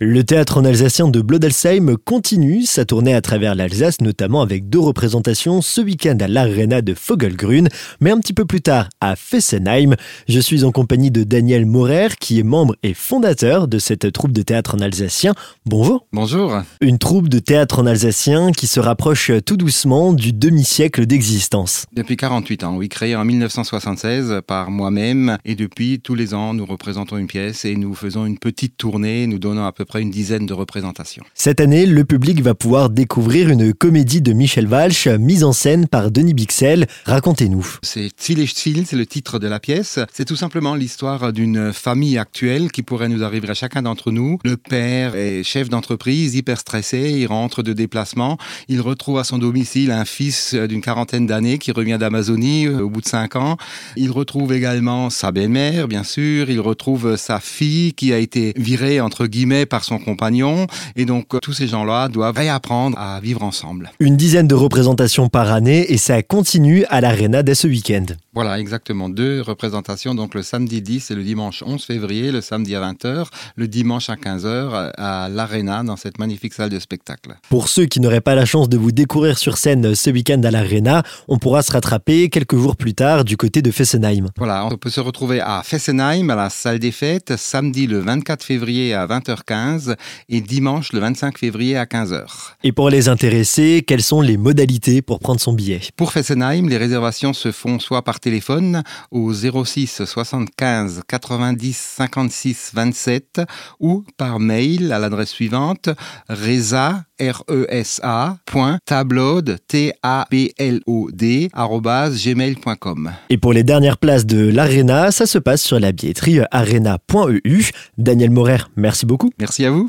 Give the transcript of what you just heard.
Le théâtre en alsacien de Blodelsheim continue sa tournée à travers l'Alsace, notamment avec deux représentations ce week-end à l'Arena de Vogelgrün, mais un petit peu plus tard à Fessenheim. Je suis en compagnie de Daniel Maurer, qui est membre et fondateur de cette troupe de théâtre en alsacien. Bonjour. Bonjour. Une troupe de théâtre en alsacien qui se rapproche tout doucement du demi-siècle d'existence. Depuis 48 ans, oui, créé en 1976 par moi-même, et depuis tous les ans, nous représentons une pièce et nous faisons une petite tournée, nous donnons à peu près une dizaine de représentations. Cette année, le public va pouvoir découvrir une comédie de Michel Walsh, mise en scène par Denis Bixel. Racontez-nous. C'est Ziel c'est le titre de la pièce. C'est tout simplement l'histoire d'une famille actuelle qui pourrait nous arriver à chacun d'entre nous. Le père est chef d'entreprise, hyper stressé, il rentre de déplacement, il retrouve à son domicile un fils d'une quarantaine d'années qui revient d'Amazonie euh, au bout de cinq ans. Il retrouve également sa belle-mère, bien sûr, il retrouve sa fille qui a été virée entre guillemets par son compagnon. Et donc, euh, tous ces gens-là doivent réapprendre à vivre ensemble. Une dizaine de représentations par année et ça continue à l'Arena dès ce week-end. Voilà, exactement. Deux représentations, donc le samedi 10 et le dimanche 11 février, le samedi à 20h, le dimanche à 15h à l'Arena dans cette magnifique salle de spectacle. Pour ceux qui n'auraient pas la chance de vous découvrir sur scène ce week-end à l'Arena, on pourra se rattraper quelques jours plus tard du côté de Fessenheim. Voilà, on peut se retrouver à Fessenheim, à la salle des fêtes, samedi le 24 février à 20h15 et dimanche le 25 février à 15h. Et pour les intéressés, quelles sont les modalités pour prendre son billet? Pour Fessenheim, les réservations se font soit par téléphone au 06 75 90 56 27 ou par mail à l'adresse suivante resa r e s a t a b l o d gmail.com. Et pour les dernières places de l'Arena, ça se passe sur la billetterie arena.eu. Daniel Morer, merci beaucoup. Merci à vous.